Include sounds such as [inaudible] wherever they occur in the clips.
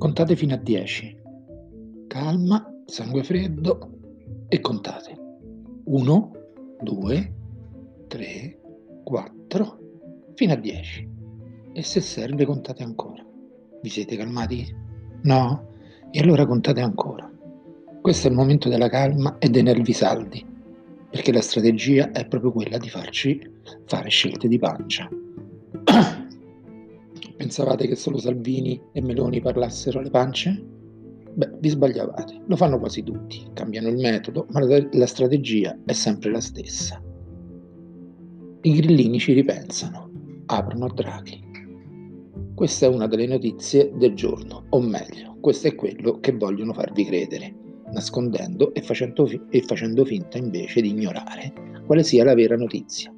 contate fino a 10. Calma, sangue freddo e contate. 1, 2, 3, 4, fino a 10. E se serve contate ancora. Vi siete calmati? No? E allora contate ancora. Questo è il momento della calma e dei nervi saldi, perché la strategia è proprio quella di farci fare scelte di pancia. Pensavate che solo Salvini e Meloni parlassero alle pance? Beh, vi sbagliavate, lo fanno quasi tutti, cambiano il metodo, ma la, strategia è sempre la stessa. I grillini ci ripensano, aprono a Draghi. Questa è una delle notizie del giorno, o meglio, questo è quello che vogliono farvi credere, nascondendo e facendo, fi- e facendo finta invece di ignorare quale sia la vera notizia,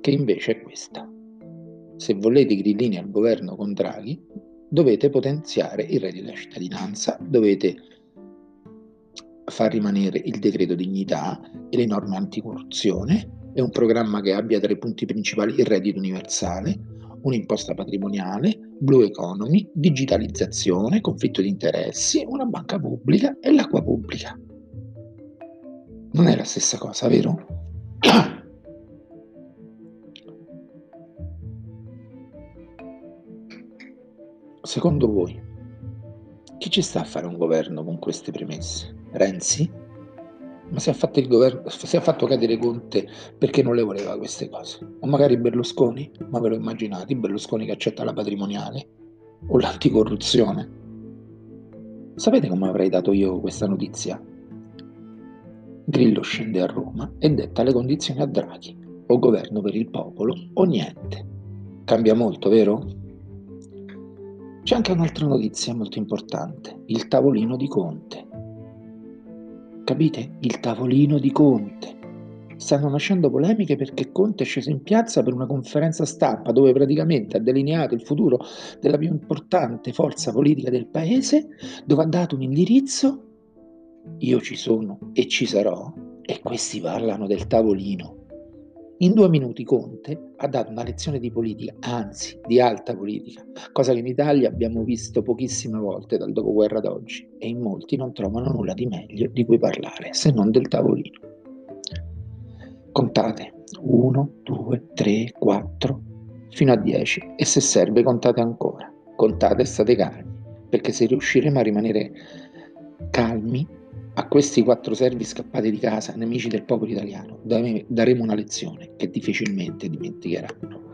che invece è questa. Se volete i grillini al governo con Draghi, dovete potenziare il reddito di cittadinanza, dovete far rimanere il decreto dignità e le norme anticorruzione e un programma che abbia tra i punti principali il reddito universale, un'imposta patrimoniale, blue economy, digitalizzazione, conflitto di interessi, una banca pubblica e l'acqua pubblica. Non è la stessa cosa, vero? [coughs] Secondo voi, chi ci sta a fare un governo con queste premesse? Renzi? Ma se ha fatto, governo, se ha fatto cadere Conte perché non le voleva queste cose? O magari Berlusconi? Ma ve lo immaginate, Berlusconi che accetta la patrimoniale? O l'anticorruzione? Sapete come avrei dato io questa notizia? Grillo scende a Roma e detta le condizioni a Draghi, o governo per il popolo o niente. Cambia molto, vero? C'è anche un'altra notizia molto importante, il tavolino di Conte. Capite? Il tavolino di Conte. Stanno nascendo polemiche perché Conte è sceso in piazza per una conferenza stampa dove praticamente ha delineato il futuro della più importante forza politica del paese, dove ha dato un indirizzo, io ci sono e ci sarò, e questi parlano del tavolino. In due minuti Conte ha dato una lezione di politica, anzi di alta politica, cosa che in Italia abbiamo visto pochissime volte dal dopoguerra ad oggi e in molti non trovano nulla di meglio di cui parlare se non del tavolino. Contate 1, 2, 3, 4 fino a 10 e se serve contate ancora. Contate e state calmi, perché se riusciremo a rimanere calmi questi quattro servi scappati di casa, nemici del popolo italiano, daremo una lezione che difficilmente dimenticheranno.